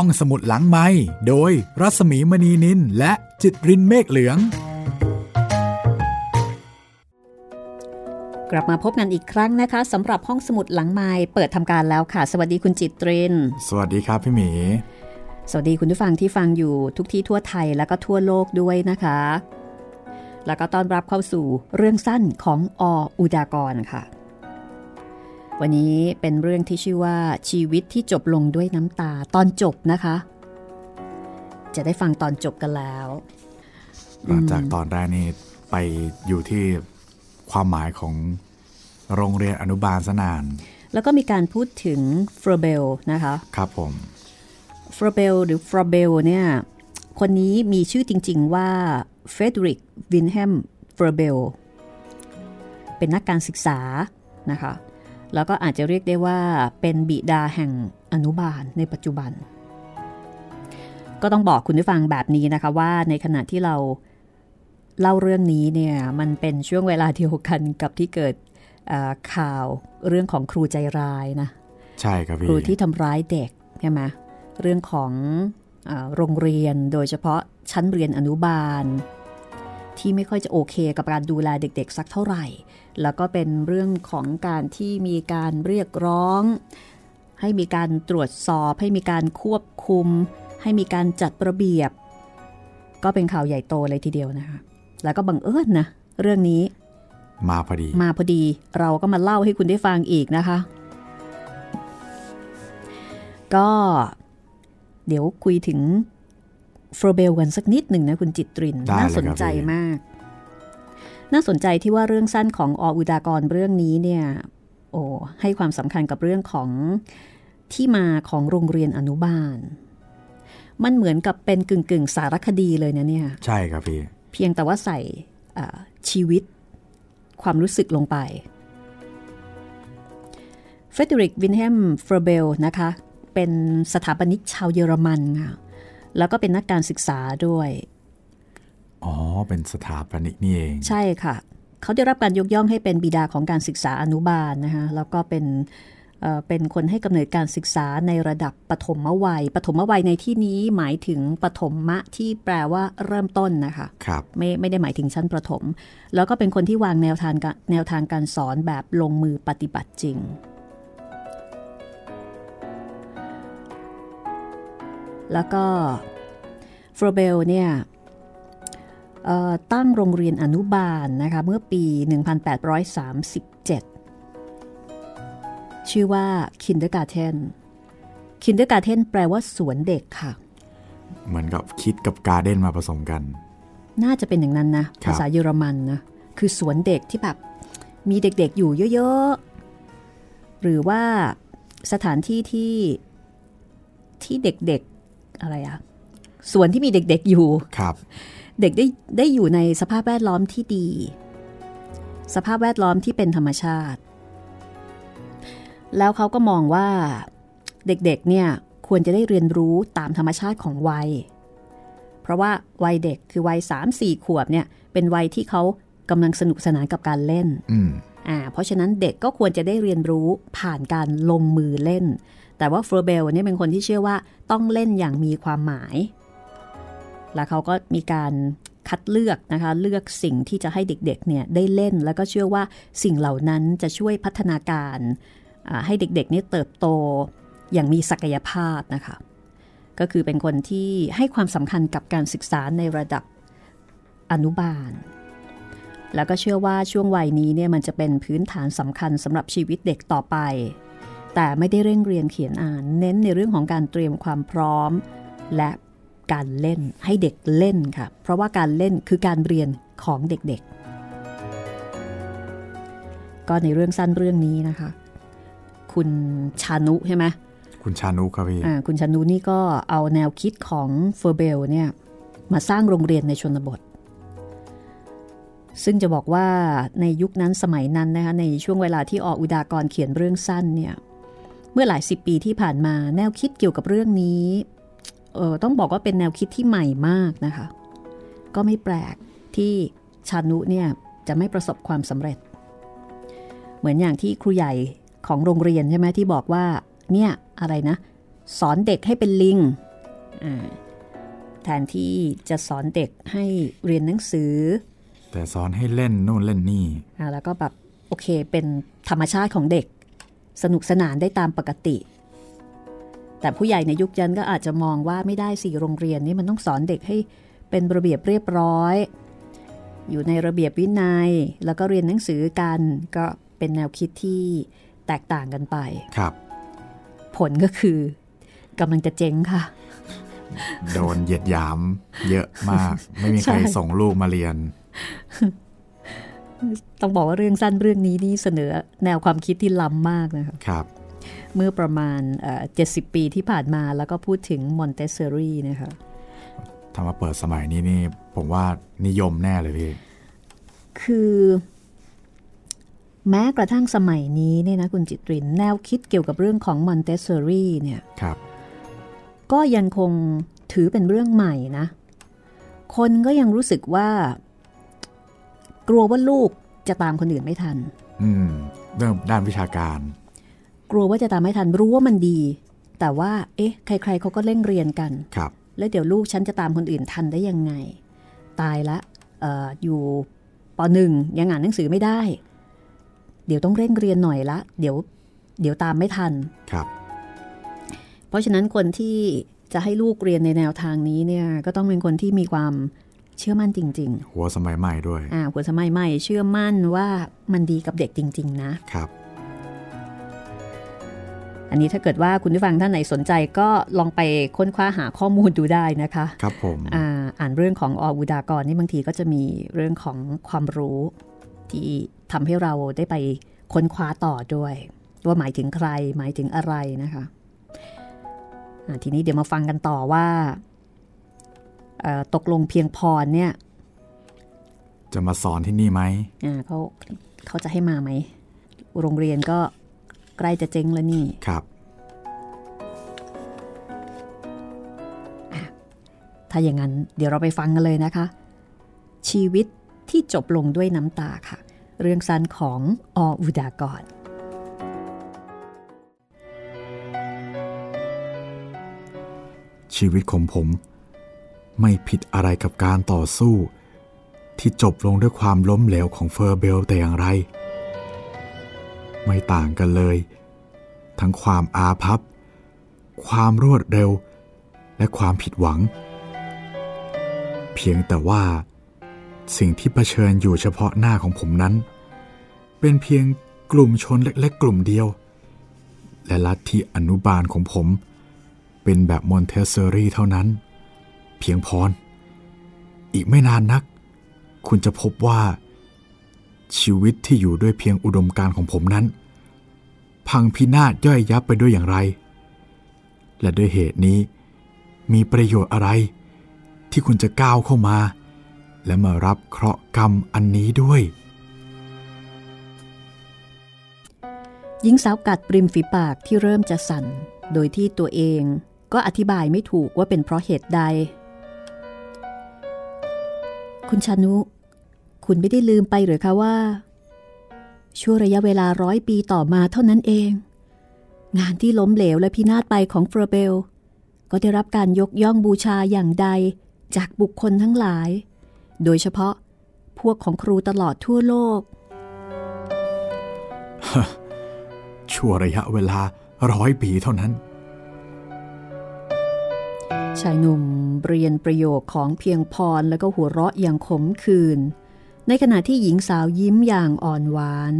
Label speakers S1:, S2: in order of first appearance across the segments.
S1: ห้องสมุดหลังไม้โดยรัสมีมณีนินและจิตรินเมฆเหลือง
S2: กลับมาพบกันอีกครั้งนะคะสำหรับห้องสมุดหลังไม้เปิดทำการแล้วค่ะ สวัสดีคุณจิตริน
S1: สวัสดีครับพี่หมี
S2: สวัสดีคุณผู้ฟังที่ฟังอยู่ทุกที่ทั่วไทยแล้วก็ทั่วโลกด้วยนะคะ แล้วก็ต้อนรับเข้าสู่เรื่องสั้นของออุดากรค่ะ วันนี้เป็นเรื่องที่ชื่อว่าชีวิตที่จบลงด้วยน้ำตาตอนจบนะคะ จะได้ฟังตอนจบกันแล้ว
S1: หลังจากตอนแรกนี่ไปอยู่ที่ความหมายของโรงเรียนอนุบาลสนาน
S2: แล้วก็มีการพูดถึงฟรเบลนะคะ
S1: ครับผม
S2: ฟรเบลหรือฟรเบลเนี่ย คนนี้มีชื่อจริง ๆ ว่าเฟเดริกวินแฮมฟรเบลเป็นนักการศึกษานะคะ แล้วก็อาจจะเรียกได้ว่าเป็นบิดาแห่งอนุบาลในปัจจุบัน ก็ต้องบอกคุณผู้ฟังแบบนี้นะคะว่าในขณะที่เราเล่าเรื่องนี้เนี่ยมันเป็นช่วงเวลาเดียวกันกับที่เกิดข่าวเรื่องของครูใจร้ายนะ
S1: ใช่ครับพี่
S2: ครูที่ทำร้ายเด็กใช่ไหมเรื่องของอโรงเรียนโดยเฉพาะชั้นเรียนอนุบาล ที่ไม่ค่อยจะโอเคกับการดูแลเด็กๆ สักเท่าไหร่ แล้วก็เป็นเรื่องของการที่มีการเรียกร้อง ให้มีการตรวจสอบ ให้มีการควบคุม ให้มีการจัดระเบียบ ก็เป็นข่าวใหญ่โตเลยทีเดียวนะคะแล้วก็บังเอิญนะเรื่องนี้
S1: มาพอดี
S2: มาพอดีเราก็มาเล่าให้คุณได้ฟังอีกนะคะ ก็เดี๋ยวคุยถึง ฟรเบลกันสักนิดหนึ่งนะคุณจิตริน
S1: ได้เลยครับ
S2: น่าสนใจมาก น่าสนใจที่ว่าเรื่องสั้นของออุดากรเรื่องนี้เนี่ย โอ้ให้ความสำคัญกับเรื่องของที่มาของโรงเรียนอนุบาล มันเหมือนกับเป็นกึ่งกึ่งๆสารคดีเลยนะเนี่ย
S1: ใช่ครับพี่
S2: เพียงแต่ว่าใส่อ่าชีวิตความรู้สึกลงไปเฟรเดอริกวิลเฮล์มเฟรอเบลนะคะ เป็นสถาปนิกชาวเยอรมันค่ะ แล้วก็เป็นนักการศึกษาด้วย
S1: อ๋อ เป็นสถาปนิกนี่เอง
S2: ใช่ค่ะ เขาได้รับการยกย่องให้เป็นบิดาของการศึกษาอนุบาลนะคะแล้วก็เป็นเอ่อเป็นคนให้กำเนิดการศึกษาในระดับปฐมวัย ปฐมวัยในที่นี้หมายถึงปฐมะที่แปลว่าเริ่มต้นนะคะ
S1: ครับ
S2: ไม่ไม่ได้หมายถึงชั้นประถม แล้วก็เป็นคนที่วางแนวทางกะแนวทางการสอนแบบลงมือปฏิบัติจริง แล้วก็ฟรเบลเนี่ยเอ่อตั้งโรงเรียนอนุบาลนะคะเมื่อปี 1837 ชื่อว่า Kindergarten Kindergarten แปลว่าสวนเด็กค่ะ
S1: เหมือนกับคิดกับการ์เด้นมาผสมกัน
S2: น่าจะเป็นอย่างนั้นนะ
S1: ครับ
S2: ภาษาเยอรมันนะ คือสวนเด็กที่แบบมีเด็กๆอยู่เยอะๆ หรือว่าสถานที่ที่ที่เด็กๆ อะไรอะสวนที่มีเด็กๆอยู่
S1: ครับ
S2: เด็กได้ได้อยู่ในสภาพแวดล้อมที่ดี สภาพแวดล้อมที่เป็นธรรมชาติ แล้วเขาก็มองว่าเด็กๆเนี่ยควรจะได้เรียนรู้ตามธรรมชาติของวัย เพราะว่าวัยเด็กคือวัย 3 4 ขวบเนี่ยเป็นวัยที่เขากำลังสนุกสนานกับการเล่น
S1: อืม
S2: อ่าเพราะฉะนั้นเด็กก็ควรจะได้เรียนรู้ผ่านการลงมือเล่น แต่ว่าเฟอร์เบลเนี่ยเป็นคนที่เชื่อว่าต้องเล่นอย่างมีความหมาย แล้วเขาก็มีการคัดเลือกนะคะเลือกสิ่งที่จะให้เด็กๆเนี่ยได้เล่นแล้วก็เชื่อว่าสิ่งเหล่านั้นจะช่วยพัฒนาการให้เด็กๆนี่เติบโตอย่างมีศักยภาพนะคะ ก็คือเป็นคนที่ให้ความสำคัญกับการศึกษาในระดับอนุบาล แล้วก็เชื่อว่าช่วงวัยนี้เนี่ยมันจะเป็นพื้นฐานสำคัญสำหรับชีวิตเด็กต่อไป แต่ไม่ได้เร่งเรียนเขียนอ่าน เน้นในเรื่องของการเตรียมความพร้อม และการเล่นให้เด็กเล่นค่ะ เพราะว่าการเล่นคือการเรียนของเด็กๆ ก็ในเรื่องสั้นเรื่องนี้นะคะ คุณชานุใช่ไหม
S1: คุณชานุครับพี่
S2: อ่าคุณชานุนี่ก็เอาแนวคิดของเฟอร์เบลเนี่ยมาสร้างโรงเรียนในชนบท ซึ่งจะบอกว่าในยุคนั้นสมัยนั้นนะคะในช่วงเวลาที่ออุดากรเขียนเรื่องสั้นเนี่ย เมื่อหลายสิบปีที่ผ่านมาแนวคิดเกี่ยวกับเรื่องนี้เออต้องบอกว่าเป็นแนวคิดที่ใหม่มากนะคะ ก็ไม่แปลกที่ชานุเนี่ยจะไม่ประสบความสำเร็จ เหมือนอย่างที่ครูใหญ่ของโรงเรียนใช่ไหมที่บอกว่าเนี่ยอะไรนะ สอนเด็กให้เป็นลิงแทนที่จะสอนเด็กให้เรียนหนังสือ
S1: แต่สอนให้เล่นนู่นเล่นนี่
S2: แล้วก็แบบโอเคเป็นธรรมชาติของเด็ก สนุกสนานได้ตามปกติ แต่ผู้ใหญ่ในยุคยันก็อาจจะมองว่าไม่ได้สี่โรงเรียนนี้มันต้องสอนเด็กให้เป็นระเบียบเรียบร้อย อยู่ในระเบียบวินัย แล้วก็เรียนหนังสือกันก็เป็นแนวคิดที่แตกต่างกันไป
S1: ครับ
S2: ผลก็คือกำลังจะเจ๊งค่ะ
S1: โดนเหยียดหยามเยอะมาก ไม่มีใครส่งลูกมาเรียน
S2: ต้องบอกว่าเรื่องสั้นเรื่องนี้นี่เสนอแนวความคิดที่ล้ำมากนะคะ
S1: ครับ
S2: เมื่อประมาณเจ็ดสิบปีที่ผ่านมาแล้วก็พูดถึงมอนเตสซอรี่นะคะ
S1: ถ้ามาเปิดสมัยนี้นี่ผมว่านิยมแน่เลยพี่
S2: คือ แม้กระทั่งสมัยนี้เนี่ยนะคุณจิตริน แนวคิดเกี่ยวกับเรื่องของมอนเตสซอรี่เนี่ย
S1: ครับ
S2: ก็ยังคงถือเป็นเรื่องใหม่นะ คนก็ยังรู้สึกว่า กลัวว่าลูกจะตามคนอื่นไม่ทัน
S1: อืมเรื่องด้านวิชาการ
S2: กลัวว่าจะตามไม่ทันรู้ว่ามันดี แต่ว่า เอ๊ะ ใคร ๆเขาก็เร่งเรียนกัน
S1: ครับ
S2: แล้วเดี๋ยวลูกฉันจะตามคนอื่นทันได้ยังไง ตายละอออยู่ปหนึ่งยังอ่านหนังสือไม่ได้ เดี๋ยวต้องเร่งเรียนหน่อยละ เดี๋ยว เดี๋ยวตามไม่ทัน
S1: ครับ
S2: เพราะฉะนั้นคนที่จะให้ลูกเรียนในแนวทางนี้เนี่ยก็ต้องเป็นคนที่มีความ เชื่อมั่นจริง
S1: ๆ หัวสมัยใหม่ด้วย
S2: อ่าหัวสมัยใหม่เชื่อมั่นว่ามันดีกับเด็กจริง ๆ นะ
S1: ครับ
S2: อันนี้ถ้าเกิดว่าคุณผู้ฟังท่านไหนสนใจก็ลองไปค้นคว้าหาข้อมูลดูได้นะคะ
S1: ครับผม
S2: อ่าอ่านเรื่องของออุดากรนี่บางทีก็จะมีเรื่องของความรู้ที่ทำให้เราได้ไปค้นคว้าต่อด้วย ว่าหมายถึงใครหมายถึงอะไรนะคะทีนี้เดี๋ยวมาฟังกันต่อว่า ตกลงเพียงพรเนี่ย
S1: จะมาสอนที่นี่ไหม
S2: เขาเขาจะให้มาไหม โรงเรียนก็ใกล้จะเจ๊งแล้วนี่
S1: ครับ
S2: ถ้าอย่างนั้นเดี๋ยวเราไปฟังกันเลยนะคะ ชีวิตที่จบลงด้วยน้ำตาค่ะ เรื่องสั้นของออุดากร
S1: ชีวิตของผม ไม่ผิดอะไรกับการต่อสู้ ที่จบลงด้วยความล้มเหลวของเฟอร์เบลแต่อย่างไร ไม่ต่างกันเลย ทั้งความอาพับ ความรวดเร็ว และความผิดหวัง เพียงแต่ว่า สิ่งที่เผชิญอยู่เฉพาะหน้าของผมนั้น เป็นเพียงกลุ่มชนเล็กๆ กลุ่มเดียว และลัทธิอนุบาลของผม เป็นแบบมอนเตสซอรี่เท่านั้น เพียงพร อีกไม่นานนัก คุณจะพบว่า ชีวิตที่อยู่ด้วยเพียงอุดมการณ์ของผมนั้น พังพินาศย่อยยับไปด้วยอย่างไร และด้วยเหตุนี้ มีประโยชน์อะไร ที่คุณจะก้าวเข้ามา และมารับเคราะห์กรรมอันนี้ด้วย
S2: หญิงสาวกัดปริมฝีปากที่เริ่มจะสั่น โดยที่ตัวเองก็อธิบายไม่ถูกว่าเป็นเพราะเหตุใด คุณชานุ คุณไม่ได้ลืมไปหรือคะว่า ช่วงระยะเวลาร้อยปีต่อมาเท่านั้นเอง งานที่ล้มเหลวและพินาศไปของเฟอร์เบล ก็ได้รับการยกย่องบูชาอย่างใดจากบุคคลทั้งหลาย โดยเฉพาะพวกของครูตลอดทั่วโลก
S1: ชั่วระยะเวลาร้อยปีเท่านั้น
S2: ชายหนุ่มเรียนประโยคของเพียงพรแล้วก็หัวเราะอย่างขมขื่นในขณะที่หญิงสาวยิ้มอย่างอ่อนหวาน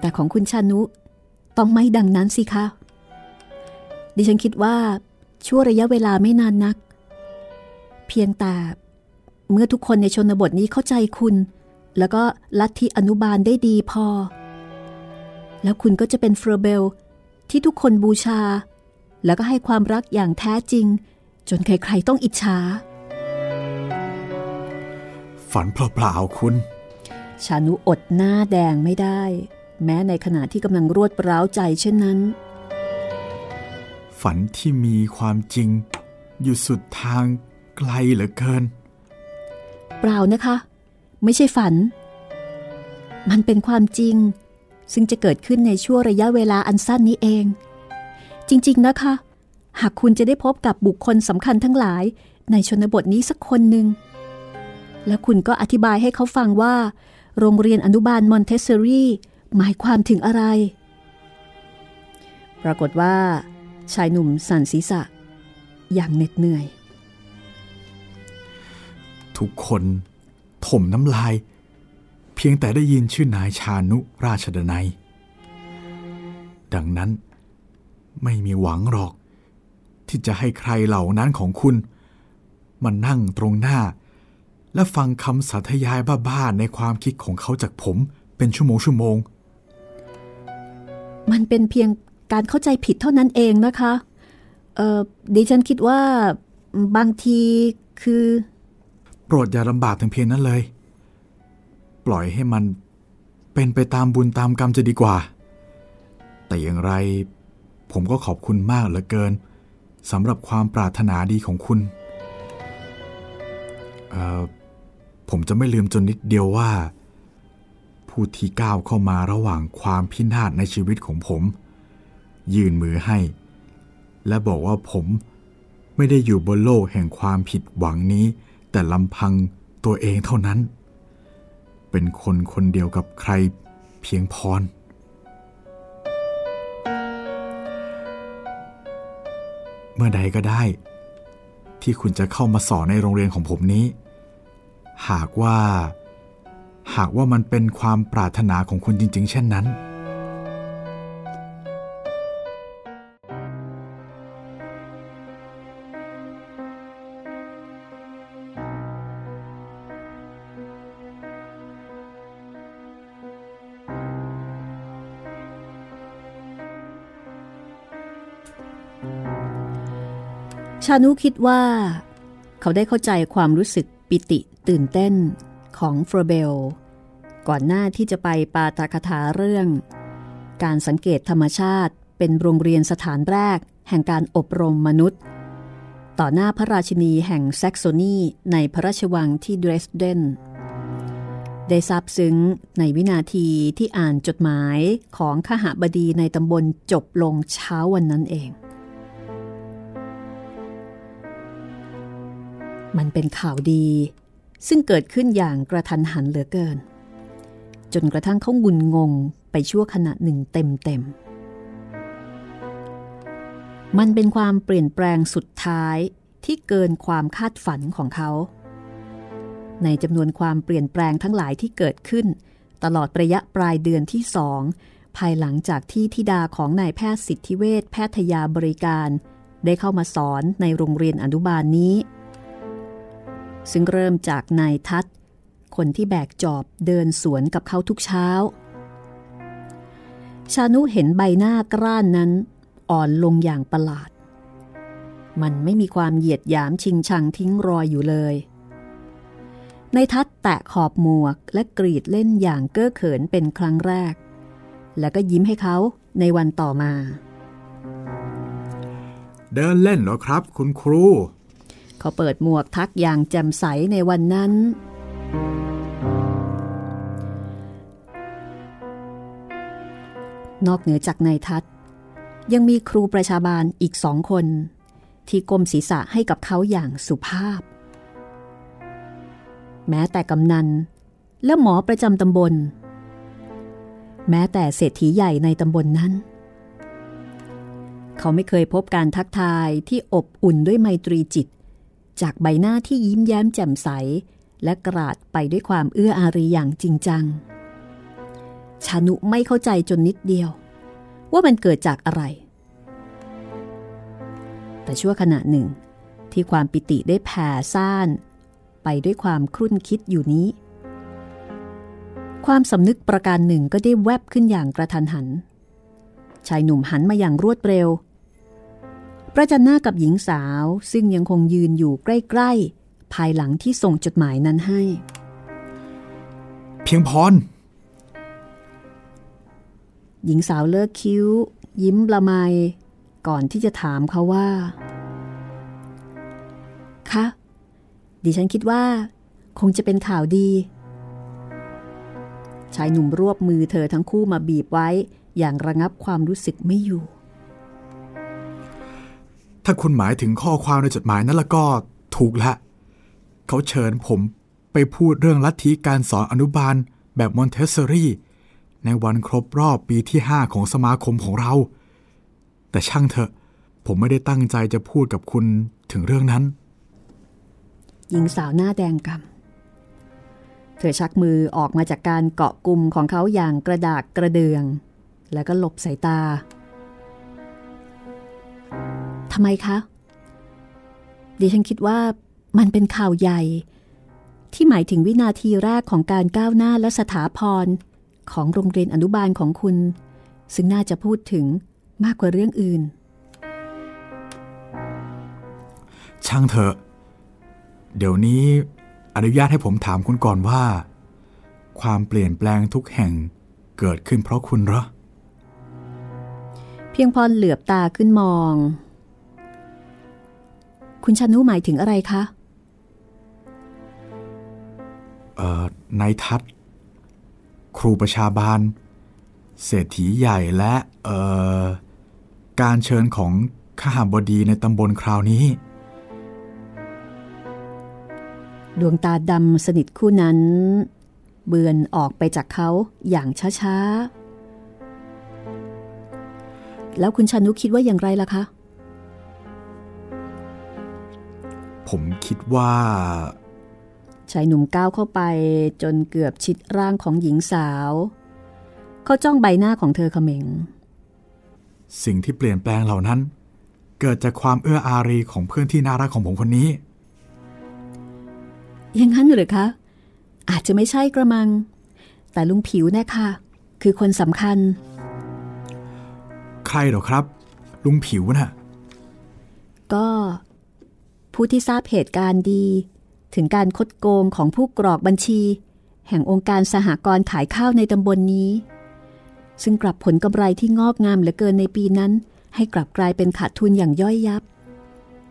S2: แต่ของคุณชานุต้องไม่ดังนั้นสิคะดิฉันคิดว่าชั่วระยะเวลาไม่นานนัก เพียงแต่เมื่อทุกคนในชนบทนี้เข้าใจคุณ แล้วก็ลัทธิอนุบาลได้ดีพอ แล้วคุณก็จะเป็นเฟอร์เบลที่ทุกคนบูชา แล้วก็ให้ความรักอย่างแท้จริง จนใครๆต้องอิจฉา
S1: ฝันเปล่าๆคุณ
S2: ชานุอดหน้าแดงไม่ได้ แม้ในขณะที่กำลังรวดร้าวใจเช่นนั้น
S1: ฝันที่มีความจริง อยู่สุดทางไกลเหลือเกิน
S2: เปล่านะคะ ไม่ใช่ฝัน มันเป็นความจริง ซึ่งจะเกิดขึ้นในช่วงระยะเวลาอันสั้นนี้เอง จริง ๆ นะคะ หากคุณจะได้พบกับบุคคลสำคัญทั้งหลายในชนบทนี้สักคนหนึ่ง แล้วคุณก็อธิบายให้เขาฟังว่า โรงเรียนอนุบาลมอนเทสซอรี่หมายความถึงอะไร ปรากฏว่า ชายหนุ่มสั่นศีรษะ อย่างเหน็ดเหนื่อย
S1: ทุกคนถมน้ำลาย เพียงแต่ได้ยินชื่อนายชานุราชดนัย ดังนั้น ไม่มีหวังหรอก ที่จะให้ใครเหล่านั้นของคุณมานั่งตรงหน้า และฟังคำสาธยายบ้าๆในความคิดของเขาจากผมเป็นชั่วโมงชั่วโมง
S2: มันเป็นเพียงการเข้าใจผิดเท่านั้นเองนะคะเออดิฉันคิดว่าบางทีคือ
S1: โปรดอย่าลำบากถึงเพียงนั้นเลย ปล่อยให้มันเป็นไปตามบุญตามกรรมจะดีกว่า แต่อย่างไร ผมก็ขอบคุณมากเหลือเกินสำหรับความปรารถนาดีของคุณผมจะไม่ลืมจนนิดเดียวว่า ผู้ที่ก้าวเข้ามาระหว่างความพินาศในชีวิตของผม ยื่นมือให้ และบอกว่าผมไม่ได้อยู่บนโลกแห่งความผิดหวังนี้ แต่ลำพังตัวเองเท่านั้น เป็นคนคนเดียวกับใครเพียงพร เมื่อใดก็ได้ ที่คุณจะเข้ามาสอนในโรงเรียนของผมนี้ หากว่า หากว่ามันเป็นความปรารถนาของคุณจริง ๆ เช่นนั้น
S2: ชานุคิดว่า เขาได้เข้าใจความรู้สึกปิติตื่นเต้นของเฟรเบล ก่อนหน้าที่จะไปปาตาคถาเรื่อง การสังเกตธรรมชาติเป็นโรงเรียนสถานแรก แห่งการอบรมมนุษย์ ต่อหน้าพระราชินีแห่งแซกโซนีในพระราชวังที่เดรสเดนได้ซาบซึ้งในวินาทีที่อ่านจดหมายของขหบดีในตำบลจบลงเช้าวันนั้นเอง มันเป็นข่าวดี ซึ่งเกิดขึ้นอย่างกระทันหันเหลือเกิน จนกระทั่งเขางุนงงไปชั่วขณะหนึ่งเต็มเต็มมันเป็นความเปลี่ยนแปลงสุดท้ายที่เกินความคาดฝันของเขา ในจำนวนความเปลี่ยนแปลงทั้งหลายที่เกิดขึ้น ตลอดระยะปลายเดือนที่สองภายหลังจากที่ธิดาของนายแพทย์สิทธิเวชแพทยาบริการ ได้เข้ามาสอนในโรงเรียนอนุบาลนนี้ ซึ่งเริ่มจากนายทัศคนที่แบกจอบเดินสวนกับเขาทุกเช้า ชานุเห็นใบหน้ากร้านนั้น อ่อนลงอย่างประหลาด มันไม่มีความเหยียดหยามชิงชังทิ้งรอยอยู่เลยในทัศแตะขอบหมวกและกรีดเล่นอย่างเก้อเขินเป็นครั้งแรก แล้วก็ยิ้มให้เขาในวันต่อมา
S1: เดินเล่นเหรอครับ คุณครู
S2: เขาเปิดหมวกทักอย่างแจ่มใสในวันนั้น นอกเหนือจากนายทัศน์ยังมีครูประชาบาลอีกสองคน ที่ก้มศีรษะให้กับเขาอย่างสุภาพ แม้แต่กำนัน และหมอประจำตำบล แม้แต่เศรษฐีใหญ่ในตำบลนนั้น เขาไม่เคยพบการทักทายที่อบอุ่นด้วยไมตรีจิต จากใบหน้าที่ยิ้มแย้มแจ่มใส และกราดไปด้วยความเอื้ออารีอย่างจริงจัง ชานุไม่เข้าใจจนนิดเดียว ว่ามันเกิดจากอะไร แต่ชั่วขณะหนึ่ง ที่ความปิติได้แผ่ซ่าน ไปด้วยความครุ่นคิดอยู่นี้ ความสำนึกประการหนึ่งก็ได้แวบขึ้นอย่างกระทันหัน ชายหนุ่มหันมาอย่างรวดเร็ว ประจันหน้ากับหญิงสาวซึ่งยังคงยืนอยู่ใกล้ๆ ภายหลังที่ส่งจดหมายนั้นให้
S1: เพียงพร
S2: หญิงสาวเลิกคิ้ว ยิ้มละไมก่อนที่จะถามเขาว่า คะ ดิฉันคิดว่า คงจะเป็นข่าวดีชายหนุ่มรวบมือเธอทั้งคู่มาบีบไว้อย่างระงับความรู้สึกไม่อยู่
S1: ถ้าคุณหมายถึงข้อความในจดหมายนั้นแล้วก็ถูกละ เขาเชิญผมไปพูดเรื่องลัทธิการสอนอนุบาลแบบมอนเทสซอรี่ในวันครบรอบปีที่ 5 ของสมาคมของเรา แต่ช่างเถอะ ผมไม่ได้ตั้งใจจะพูดกับคุณถึงเรื่องนั้น
S2: หญิงสาวหน้าแดงกำ เธอชักมือออกมาจากการเกาะกลุ่มของเขาอย่างกระดากกระเดือง แล้วก็หลบสายตา ทำไมคะ ดิฉันคิดว่ามันเป็นข่าวใหญ่ ที่หมายถึงวินาทีแรกของการก้าวหน้าและสถาพร ของโรงเรียนอนุบาลของคุณ ซึ่งน่าจะพูดถึงมากกว่าเรื่องอื่น
S1: ช่างเถอะ เดี๋ยวนี้อนุญาตให้ผมถามคุณก่อนว่า ความเปลี่ยนแปลงทุกแห่งเกิดขึ้นเพราะคุณเหรอ
S2: เพียงพอเหลือบตาขึ้นมอง คุณชานุหมายถึงอะไรคะ
S1: เอ่อนายทัศน์ครูประชาบาล เศรษฐีใหญ่และเอ่อการเชิญของข้าหาบดีในตำบลคราวนี้
S2: ดวงตาดำสนิทคู่นั้น เบือนออกไปจากเขาอย่างช้าๆ แล้วคุณชานุคิดว่าอย่างไรล่ะคะ
S1: ผมคิดว่า
S2: ชายหนุ่มก้าวเข้าไปจนเกือบชิดร่างของหญิงสาว เขาจ้องใบหน้าของเธอเขม็ง
S1: สิ่งที่เปลี่ยนแปลงเหล่านั้น เกิดจากความเอื้ออารีของเพื่อนที่น่ารักของผมคนนี้
S2: อย่างนั้นหรือคะ อาจจะไม่ใช่กระมัง แต่ลุงผิวแน่ค่ะ คือคนสำคัญ
S1: ใครเหรอครับ ลุงผิวน่ะ
S2: ก็ ผู้ที่ทราบเหตุการณ์ดี ถึงการคดโกงของผู้กรอกบัญชี แห่งองค์การสหกรณ์ขายข้าวในตำบลนนี้ ซึ่งกลับผลกำไรที่งอกงามเหลือเกินในปีนั้น ให้กลับกลายเป็นขาดทุนอย่างย่อยยับ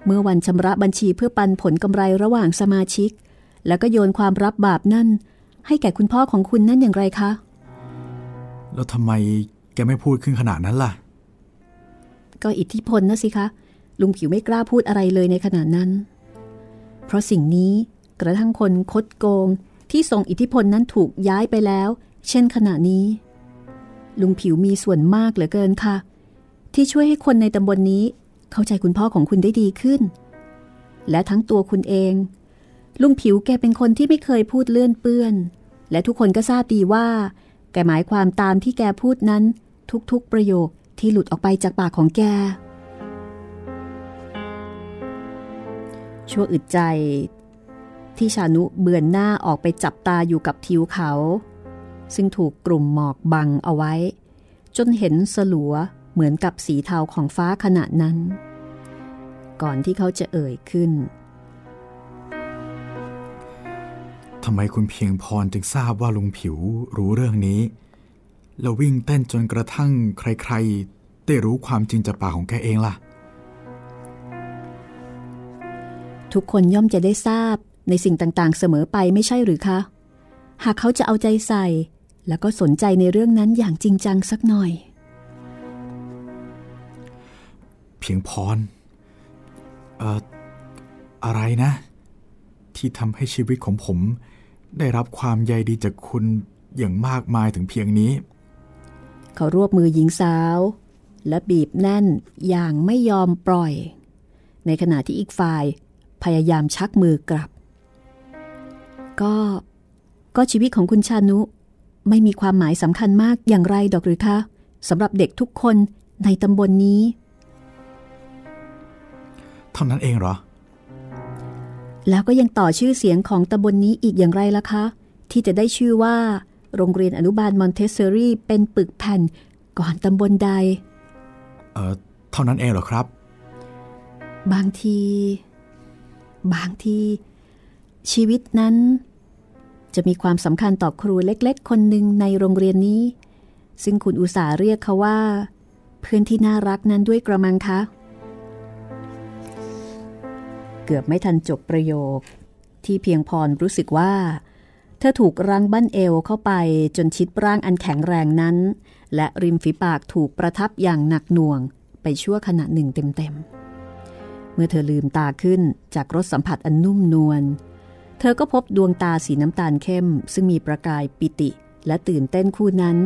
S2: เมื่อวันชำระบัญชีเพื่อปันผลกำไรระหว่างสมาชิก แล้วก็โยนความรับบาปนั่น ให้แก่คุณพ่อของคุณนั่นอย่างไรคะ
S1: แล้วทำไมแกไม่พูดขึ้นขนาดนั้นล่ะ
S2: ก็อิทธิพลนะสิคะ ลุงผิวไม่กล้าพูดอะไรเลยในขณะนั้น เพราะสิ่งนี้กระทั่งคนคดโกงที่ทรงอิทธิพลนั้นถูกย้ายไปแล้ว เช่นขณะนี้ ลุงผิวมีส่วนมากเหลือเกินค่ะ ที่ช่วยให้คนในตำบลนนี้ เข้าใจคุณพ่อของคุณได้ดีขึ้น และทั้งตัวคุณเอง ลุงผิวแกเป็นคนที่ไม่เคยพูดเลื่อนเปื้อน และทุกคนก็ทราบดีว่า แกหมายความตามที่แกพูดนั้น ทุกๆประโยคที่หลุดออกไปจากปากของแก ชั่วอึดใจ ที่ชานุเบือนหน้าออกไปจับตาอยู่กับทิวเขา ซึ่งถูกกลุ่มหมอกบังเอาไว้ จนเห็นสลัวเหมือนกับสีเทาของฟ้าขณะนั้น ก่อนที่เขาจะเอ่ยขึ้น
S1: ทำไมคุณเพียงพรจึงทราบว่าลุงผิวรู้เรื่องนี้ แล้ววิ่งเต้นจนกระทั่งใครๆ ได้รู้ความจริงจากปากของแกเองล่ะ
S2: ทุกคนย่อมจะได้ทราบในสิ่งต่างๆ เสมอไปไม่ใช่หรือคะ หากเขาจะเอาใจใส่ แล้วก็สนใจในเรื่องนั้นอย่างจริงจังสักหน่อย
S1: เพียงพรเอ่ออะไรนะ ที่ทำให้ชีวิตของผม ได้รับความใยดีจากคุณอย่างมากมายถึงเพียงนี้
S2: เขารวบมือหญิงสาว และบีบแน่นอย่างไม่ยอมปล่อย ในขณะที่อีกฝ่าย พยายามชักมือกลับ ก็ก็ชีวิตของคุณชานุ ไม่มีความหมายสำคัญมากอย่างไรดอกหรือคะสำหรับเด็กทุกคนในตำบลนนี้
S1: เท่านั้นเองเหรอ
S2: แล้วก็ยังต่อชื่อเสียงของตำบลนนี้อีกอย่างไรล่ะคะ ที่จะได้ชื่อว่า โรงเรียนอนุบาลมอนเทสซอรี่เป็นปึกแผ่นก่อนตำบลใด
S1: เอ่อเท่านั้นเองเหรอครับ
S2: บางที บางทีชีวิตนั้น จะมีความสำคัญต่อครูเล็กๆ คนหนึ่งในโรงเรียนนี้ ซึ่งคุณอุตสาเรียกเขาว่า เพื่อนที่น่ารักนั้นด้วยกระมังคะ เกือบไม่ทันจบประโยค ที่เพียงพรรู้สึกว่า เธอถูกรังบั้นเอวเข้าไปจนชิดร่างอันแข็งแรงนั้น และริมฝีปากถูกประทับอย่างหนักหน่วงไปชั่วขณะหนึ่งเต็ม เมื่อเธอลืมตาขึ้นจากรสสัมผัสอันนุ่มนวล เธอก็พบดวงตาสีน้ำตาลเข้ม ซึ่งมีประกายปิติและตื่นเต้นคู่นั้น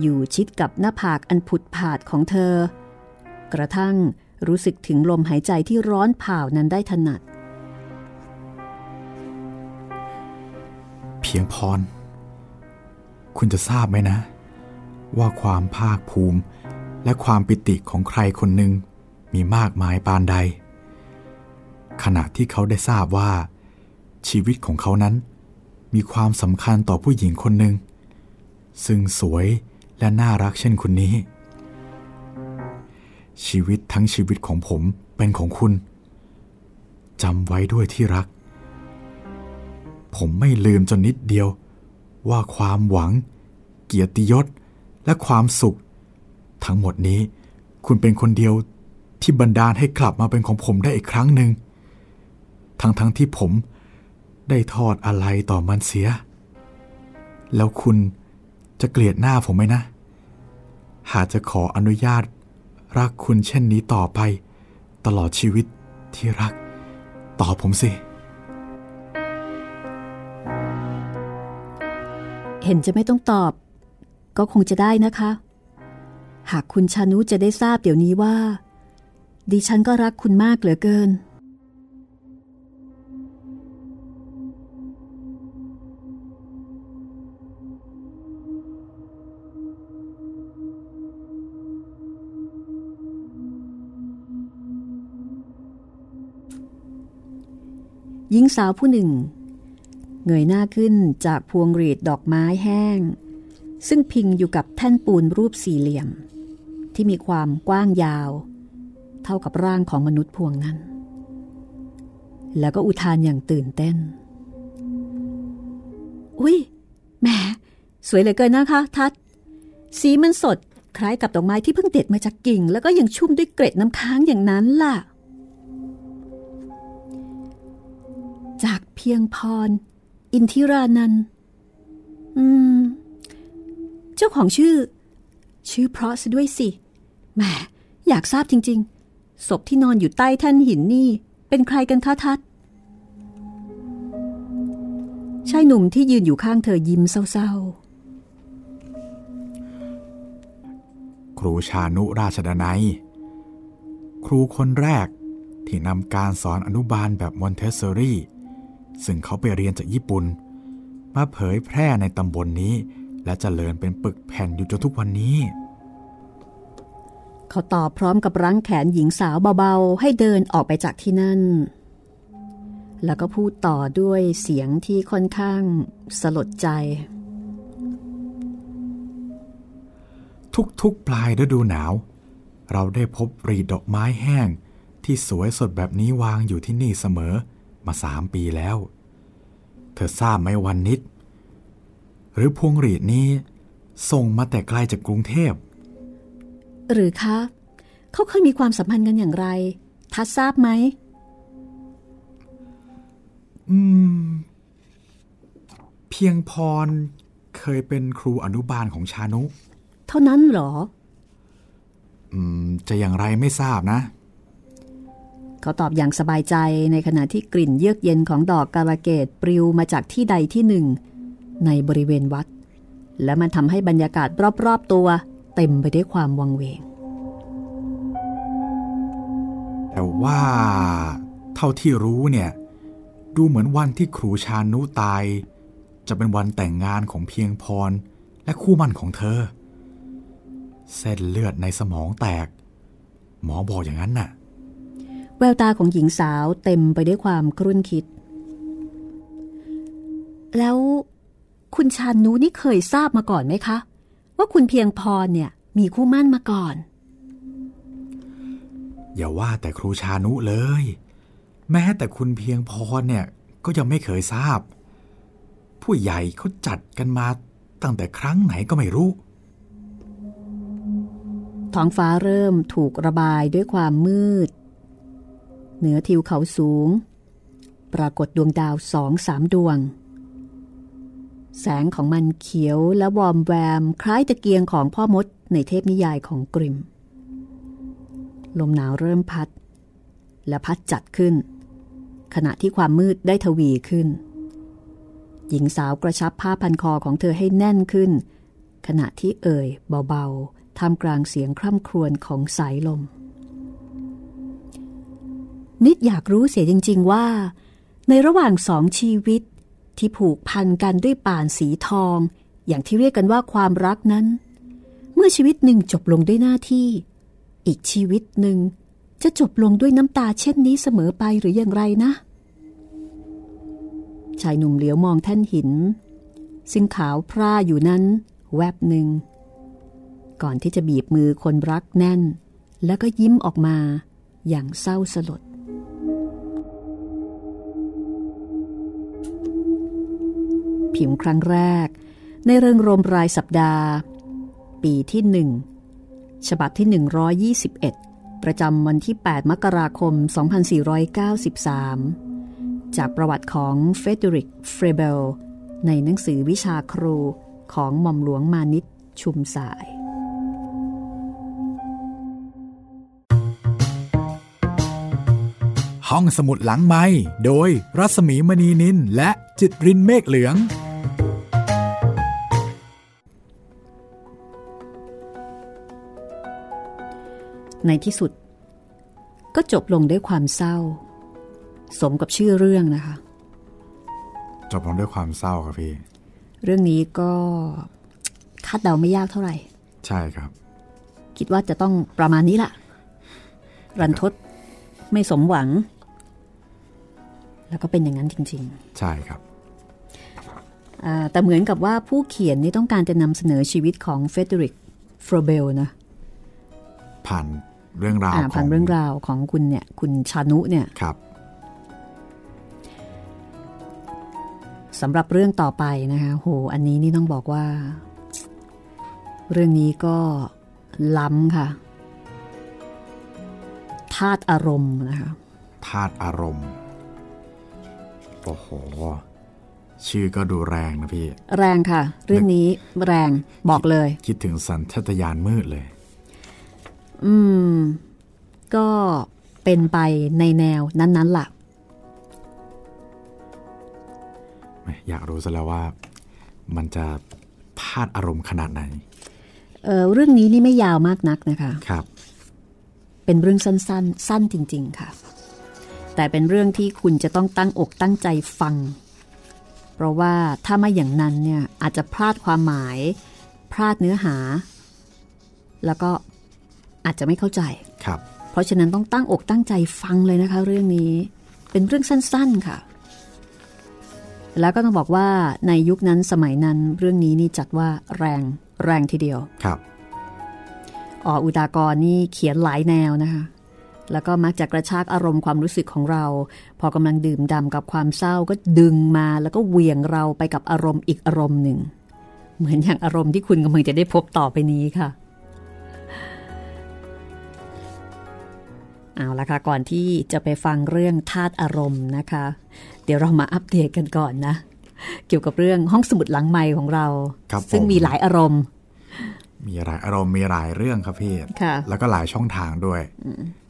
S2: อยู่ชิดกับหน้าผากอันผุดผาดของเธอ กระทั่งรู้สึกถึงลมหายใจที่ร้อนเผานั้นได้ถนัด
S1: เพียงพร คุณจะทราบไหมนะ ว่าความภาคภูมิ และความปิติของใครคนหนึ่งมีมากมายปานใด ขณะที่เขาได้ทราบว่า ชีวิตของเขานั้น มีความสำคัญต่อผู้หญิงคนหนึ่ง ซึ่งสวยและน่ารักเช่นคุณนี้ ชีวิตทั้งชีวิตของผมเป็นของคุณจำไว้ด้วยที่รัก ผมไม่ลืมจนนิดเดียว ว่าความหวัง เกียรติยศและความสุข ทั้งหมดนี้คุณเป็นคนเดียวที่บันดาลให้กลับมาเป็นของผมได้อีกครั้งหนึ่ง ทั้งๆทที่ผมได้ทอดอะไรต่อมันเสีย แล้วคุณจะเกลียดหน้าผมไหมนะ หากจะขออนุญาต รักคุณเช่นนี้ต่อไป ตลอดชีวิตที่รัก ต่อผมสิ
S2: เห็นจะไม่ต้องตอบ ก็คงจะได้นะคะ หากคุณชานุจะได้ทราบเดี๋ยวนี้ว่า ดิฉันก็รักคุณมากเหลือเกิน ญิงสาวผู้หนึ่ง เงยหน้าขึ้นจากพวงหรีดดอกไม้แห้ง ซึ่งพิงอยู่กับแท่นปูนรูปสี่เหลี่ยม ที่มีความกว้างยาว เท่ากับร่างของมนุษย์พวงนั้น แล้วก็อุทานอย่างตื่นเต้น อุ้ยแหมสวยเหลือเกินนะคะ ทัด สีมันสดคล้ายกับดอกไม้ที่เพิ่งเด็ดมาจากกิ่ง แล้วก็ยังชุ่มด้วยเกล็ดน้ำค้างอย่างนั้นล่ะ จากเพียงพร อินทิรานันอืม เจ้าของชื่อ ชื่อเพราะซะด้วยสิแหมอยากทราบจริง ๆ ศพที่นอนอยู่ใต้แท่นหินนี่ เป็นใครกันคะทัดชายหนุ่มที่ยืนอยู่ข้างเธอยิ้มเศร้า
S1: ครูชานุราชดนัย ครูคนแรกที่นำการสอนอนุบาลแบบมอนเทสซอรี่ ซึ่งเขาไปเรียนจากญี่ปุ่น มาเผยแพร่ในตำบลนนี้ และเจริญเป็นปึกแผ่นอยู่จนทุกวันนี้
S2: ๆเขาตอบพร้อมกับรั้งแขนหญิงสาวเบาๆ ให้เดินออกไปจากที่นั่น แล้วก็พูดต่อด้วยเสียงที่ค่อนข้างสลดใจ
S1: ทุกๆปลายฤดูหนาว เราได้พบรีดดอกไม้แห้งที่สวยสดแบบนี้วางอยู่ที่นี่เสมอ มาสามปีแล้ว เธอทราบไหมวันนิด หรือพวงรีดนี้ส่งมาแต่ไกลจากกรุงเทพ
S2: หรือคะเขาเคยมีความสัมพันธ์กันอย่างไร ทัดทราบไหม
S1: อืม เพียงพรเคยเป็นครูอนุบาลของชานุ
S2: เท่านั้นเหรอ
S1: อืม จะอย่างไรไม่ทราบนะ
S2: เขาตอบอย่างสบายใจในขณะที่กลิ่นเยือกเย็นของดอกกาลเกตปลิวมาจากที่ใดที่หนึ่ง ในบริเวณวัด และมันทำให้บรรยากาศรอบๆตัว เต็มไปด้วยความวังเวง
S1: แต่ว่า เท่าที่รู้เนี่ย ดูเหมือนวันที่ครูชานุตาย จะเป็นวันแต่งงานของเพียงพร และคู่มั่นของเธอ เส้นเลือดในสมองแตก หมอบอกอย่างนั้นน่ะ
S2: แววตาของหญิงสาวเต็มไปด้วยความครุ่นคิด แล้วคุณชานุนี่เคยทราบมาก่อนไหมคะ ว่าคุณเพียงพรเนี่ยมีคู่มั่นมาก่อน
S1: อย่าว่าแต่ครูชานุเลย แม้แต่คุณเพียงพรเนี่ยก็ยังไม่เคยทราบ ผู้ใหญ่เขาจัดกันมาตั้งแต่ครั้งไหนก็ไม่รู้
S2: ท้องฟ้าเริ่มถูกระบายด้วยความมืด เหนือทิวเขาสูง ปรากฏดวงดาวสองสามดวง แสงของมันเขียวและวอมแวม คล้ายตะเกียงของพ่อมดในเทพนิยายของกริม ลมหนาวเริ่มพัด และพัดจัดขึ้น ขณะที่ความมืดได้ทวีขึ้น หญิงสาวกระชับผ้าพันคอของเธอให้แน่นขึ้น ขณะที่เอ่ยเบาๆท่ามกลางเสียงคร่ำครวญของสายลม นิดอยากรู้เสียจริง ๆ ว่า ในระหว่างสองชีวิตที่ผูกพันกันด้วยป่านสีทอง อย่างที่เรียกกันว่าความรักนั้น เมื่อชีวิตหนึ่งจบลงด้วยหน้าที่ อีกชีวิตหนึ่งจะจบลงด้วยน้ำตาเช่นนี้เสมอไปหรืออย่างไรนะ ชายหนุ่มเหลียวมองแท่นหิน ซึ่งขาวพร่าอยู่นั้น แวบหนึ่ง ก่อนที่จะบีบมือคนรักแน่น แล้วก็ยิ้มออกมาอย่างเศร้าสลด พิมพ์ครั้งแรก ในเริงรมรายสัปดาห์ ปีที่หนึ่งฉบับที่ 121 ประจำวันที่ 8 มกราคม 2493 จากประวัติของเฟรเดอริกเฟรอเบล ในหนังสือวิชาครูของหม่อมหลวงมานิตชุมสาย
S1: ห้องสมุดหลังไม้โดยรัศมีมณีนินและจิตรินเมฆเหลือง
S2: ในที่สุด ก็จบลงด้วยความเศร้า สมกับชื่อเรื่องนะคะ
S1: จบลงด้วยความเศร้าครับพี่
S2: เรื่องนี้ก็คาดเดาไม่ยากเท่าไหร่
S1: ใช่ครับ
S2: คิดว่าจะต้องประมาณนี้ล่ะ รันทดไม่สมหวัง แล้วก็เป็นอย่างนั้นจริง
S1: ใช่ครับ
S2: ๆอ่าแต่เหมือนกับว่าผู้เขียนนี่ต้องการจะนำเสนอชีวิตของเฟเดริกฟรเบลนะ
S1: ผ่าน เรื่องราว
S2: อ่า
S1: ข
S2: ผ่า
S1: อนง
S2: เรื่องราวของคุณเนี่ยคุณชานุเนี่ย
S1: ครับ
S2: สำหรับเรื่องต่อไปนะคะโหอันนี้นี่ต้องบอกว่า เรื่องนี้ก็ล้ำค่ะธาตุอารมณ์นะคะ
S1: ธาตุอารมณ์โอ้โหชื่อก็ดูแรงนะพี่
S2: แรงค่ะ เรื่องนี้แรงบอกเลย
S1: คิดถึงสันทัตยานมืดเลย
S2: อืม ก็เป็นไปในแนวนั้นๆล่ะ
S1: อยากรู้ซะแล้วว่า มันจะธาตุอารมณ์ขนาดไหน
S2: เออเรื่องนี้นี่ไม่ยาวมากนักนะคะ
S1: ครับ
S2: เป็นเรื่องสั้นๆสั้นจริง ๆ ค่ะ แต่เป็นเรื่องที่คุณจะต้องตั้งอกตั้งใจฟัง เพราะว่าถ้าไม่อย่างนั้นเนี่ยอาจจะพลาดความหมาย พลาดเนื้อหา แล้วก็ อาจจะไม่เข้าใจ
S1: ครับ
S2: เพราะฉะนั้นต้องตั้งอกตั้งใจฟังเลยนะคะ เรื่องนี้เป็นเรื่องสั้น ๆค่ะ แล้วก็ต้องบอกว่าในยุคนั้นสมัยนั้นเรื่องนี้นี่จัดว่าแรงแรงทีเดียว
S1: ครับ
S2: ออุตากรนี่เขียนหลายแนวนะคะ แล้วก็มักจะกระชากอารมณ์ความรู้สึกของเรา พอกำลังดื่มด่ำกับความเศร้าก็ดึงมาแล้วก็เหวี่ยงเราไปกับอารมณ์อีกอารมณ์หนึ่ง เหมือนอย่างอารมณ์ที่คุณกำลังจะได้พบต่อไปนี้ค่ะ เอาละค่ะก่อนที่จะไปฟังเรื่องธาตุอารมณ์นะคะ เดี๋ยวเรามาอัปเดตกันก่อนนะ เกี่ยวกับเรื่องห้องสมุดหลังไม้ของเรา
S1: ครับ
S2: ซึ่ง
S1: ผม
S2: มีหลายอารมณ์
S1: มีหลายอารมณ์มีหลายเรื่องครับพี่
S2: ค่ะ
S1: แล้วก็หลายช่องทางด้วย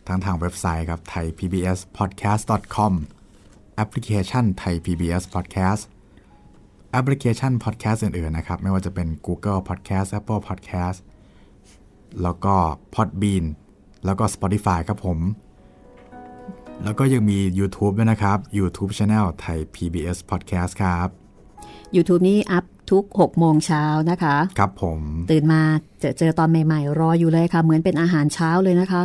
S1: ทั้งทางเว็บไซต์ครับ thaipbspodcast.com แอปพลิเคชัน Thai PBS Podcast แอปพลิเคชัน podcast อื่นๆนะครับ ไม่ว่าจะเป็น Google Podcast Apple Podcast แล้วก็ Podbean แล้วก็ Spotify ครับผม แล้วก็ยังมี YouTube ด้วยนะครับ YouTube Channel Thai PBS Podcast ครับ
S2: YouTube นี่อัพทุก 6 โมงเช้านะคะ
S1: ครับผม
S2: ตื่นมาเจอเจอตอนใหม่ ๆ รออยู่เลยค่ะ เหมือนเป็นอาหารเช้าเลยนะคะ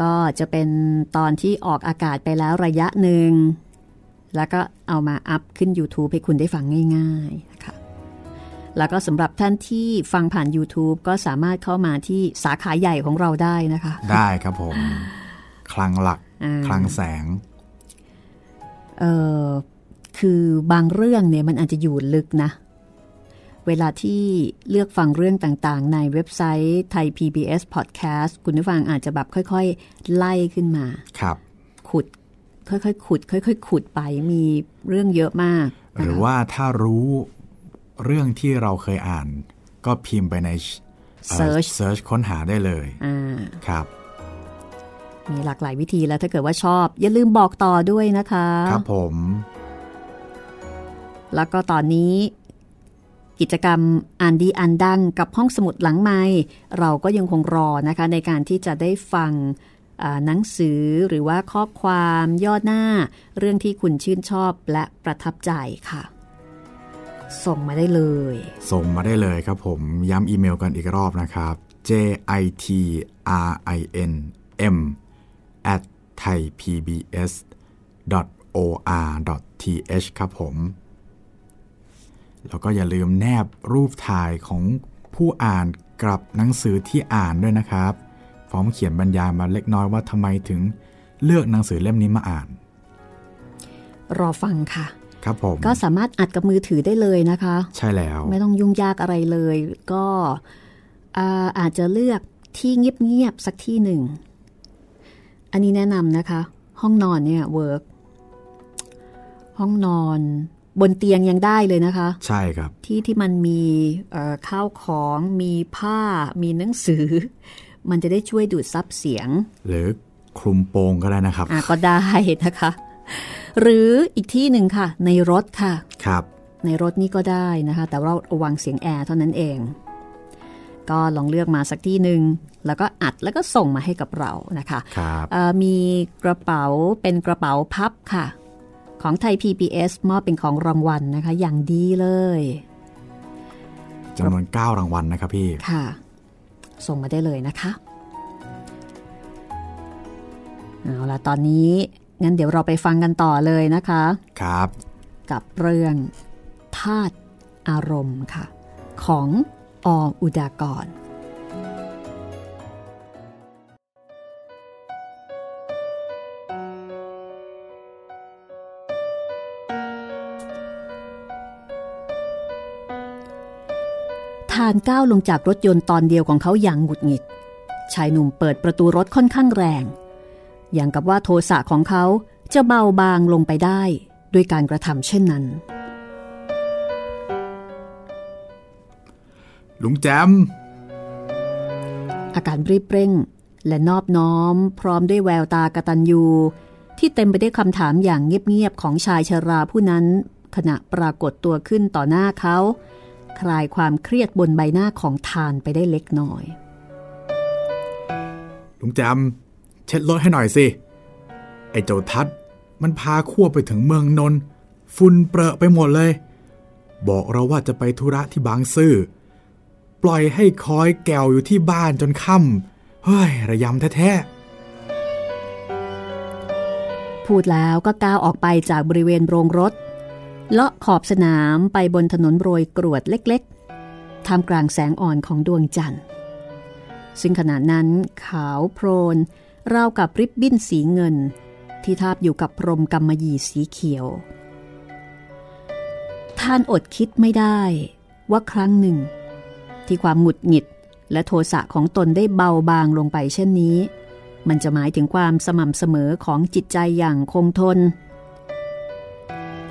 S2: ก็จะเป็นตอนที่ออกอากาศไปแล้วระยะหนึ่ง แล้วก็เอามาอัพขึ้น YouTube ให้คุณได้ฟังง่ายๆนะคะ แล้วก็สำหรับท่านที่ฟังผ่าน YouTube ก็สามารถเข้ามาที่สาขาใหญ่ของเราได้นะคะ
S1: ได้ครับผม คลังหลัก
S2: อ่า
S1: คลังแสง
S2: เออคือบางเรื่องเนี่ยมันอาจจะอยู่ลึกนะ เวลาที่เลือกฟังเรื่องต่างๆ ในเว็บไซต์ไทย PBS Podcast คุณผู้ฟังอาจจะแบบค่อย ๆ ไล่ขึ้นมา
S1: ครับ
S2: ขุด ค่อยๆ ขุด ค่อย ๆ ขุดไปมีเรื่องเยอะมาก
S1: หรือว่าถ้ารู้ เรื่องที่เราเคยอ่าน ก็พิมพ์ไปในเอ่อ
S2: Search
S1: Search ค้นหาได้เลย
S2: อ่า
S1: ครับ
S2: มีหลากหลายวิธีแล้วถ้าเกิดว่าชอบ อย่าลืมบอกต่อด้วยนะคะ
S1: ครับผม
S2: แล้วก็ตอนนี้ กิจกรรมอ่านดีอ่านดังกับห้องสมุดหลังไม้เราก็ยังคงรอนะคะ ในการที่จะได้ฟังหนังสือหรือว่าข้อความย่อหน้า เรื่องที่คุณชื่นชอบและประทับใจค่ะ ส่งมาได้เลย
S1: ส่งมาได้เลยครับผมย้ำอีเมลกันอีกรอบนะครับ j i t r i n m at thaipbs or th ครับผม แล้วก็อย่าลืมแนบรูปถ่ายของผู้อ่านกับหนังสือที่อ่านด้วยนะครับพร้อมเขียนบรรยายมาเล็กน้อยว่าทำไมถึงเลือกหนังสือเล่มนี้มาอ่าน
S2: รอฟังค่ะ
S1: ครับผม
S2: ก็สามารถอัดกับมือถือได้เลยนะคะ
S1: ใช่แล้ว
S2: ไม่ต้องยุ่งยากอะไรเลย ก็อาอาจจะเลือกที่เงียบๆสักที่หนึ่ง อันนี้แนะนำนะคะ ห้องนอนเนี่ยเวิร์กห้องนอนบนเตียงยังได้เลยนะคะ
S1: ใช่ครับ
S2: ที่ที่มันมีข้าวของมีผ้า มีหนังสือ มันจะได้ช่วยดูดซับเสียง
S1: หรือคลุมโปงก็ได้นะครับ
S2: อะก็ได้นะคะ หรืออีกที่หนึ่งค่ะ ในรถค่ะ
S1: ครับ
S2: ในรถนี่ก็ได้นะคะ แต่เราระวังเสียงแอร์เท่านั้นเอง ก็ลองเลือกมาสักที่หนึ่งแล้วก็อัดแล้วก็ส่งมาให้กับเรานะคะ
S1: ครับ
S2: มีกระเป๋าเป็นกระเป๋าพับค่ะ ของไทย PBS มอบเป็นของรางวัลนะคะ อย่างดีเลย
S1: จำนวน 9 รางวัลนะครับพี่
S2: ค่ะ ส่งมาได้เลยนะคะเอาละตอนนี้ งั้นเดี๋ยวเราไปฟังกันต่อเลยนะคะ
S1: ครับ
S2: กับเรื่องธาตุอารมณ์ค่ะ ของออุดากรานก้าวลงจากรถยนต์ตอนเดียวของเขาอย่างหงุดหงิด ชายหนุ่มเปิดประตูรถค่อนข้างแรง อย่างกับว่าโทสะของเขาจะเบาบางลงไปได้ด้วยการกระทำเช่นนั้น
S1: ลุงแจม
S2: อาการรีบเร่ง และนอบน้อม พร้อมด้วยแววตากตัญญูที่เต็มไปด้วยคำถามอย่างเงียบ ๆ ของชายชราผู้นั้น ขณะปรากฏตัวขึ้นต่อหน้าเขา คลายความเครียดบนใบหน้าของทานไปได้เล็กน้อย
S1: ลุงแจม เช็ดรถให้หน่อยสิ ไอ้เจ้าทัดมันพาขั้วไปถึงเมืองนนฝุ่นเปรอะไปหมดเลย บอกเราว่าจะไปธุระที่บางซื่อ ปล่อยให้คอยแกวอยู่ที่บ้านจนค่ำเฮ้ย ระยำแท้
S2: ๆ พูดแล้วก็ก้าวออกไปจากบริเวณโรงรถ เลาะขอบสนามไปบนถนนโรยกรวดเล็กๆท่ามกลางแสงอ่อนของดวงจันทร์ ซึ่งขณะนั้นขาวโพลน ราวกับริบบิ้นสีเงิน ที่ทาบอยู่กับพรมกำมะหยี่สีเขียว ท่านอดคิดไม่ได้ว่าครั้งหนึ่ง ที่ความหงุดหงิดและโทสะของตนได้เบาบางลงไปเช่นนี้ มันจะหมายถึงความสม่ำเสมอของจิตใจอย่างคงทน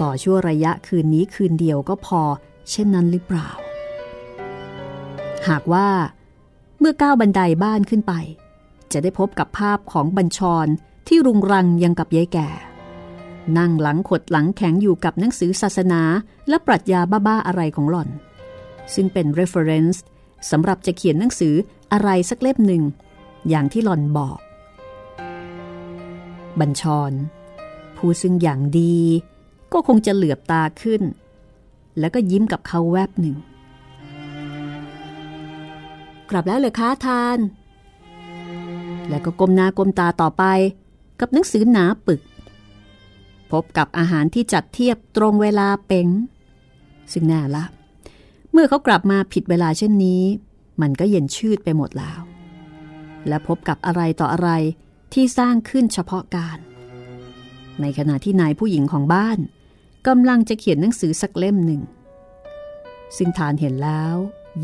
S2: ต่อชั่วระยะคืนนี้คืนเดียวก็พอเช่นนั้นหรือเปล่า หากว่าเมื่อก้าวบันไดบ้านขึ้นไป จะได้พบกับภาพของบัญชรที่รุงรังยังกับยายแก่ นั่งหลังขดหลังแข็งอยู่กับหนังสือศาสนาและปรัชญาบ้าๆอะไรของหล่อน ซึ่งเป็น reference สำหรับจะเขียนหนังสืออะไรสักเล่มหนึ่ง อย่างที่หล่อนบอก บัญชร ผู้ซึ่งอย่างดี ก็คงจะเหลือบตาขึ้น แล้วก็ยิ้มกับเขาแวบหนึ่งกลับแล้วเลยคะทาน แล้วก็ก้มหน้าก้มตาต่อไป กับหนังสือหนาปึก พบกับอาหารที่จัดเทียบตรงเวลาเป่งซึ่งแน่ละ เมื่อเขากลับมาผิดเวลาเช่นนี้ มันก็เย็นชืดไปหมดแล้ว และพบกับอะไรต่ออะไรที่สร้างขึ้นเฉพาะการ ในขณะที่นายผู้หญิงของบ้านกำลังจะเขียนหนังสือสักเล่มหนึ่ง ซึ่งทานเห็นแล้ว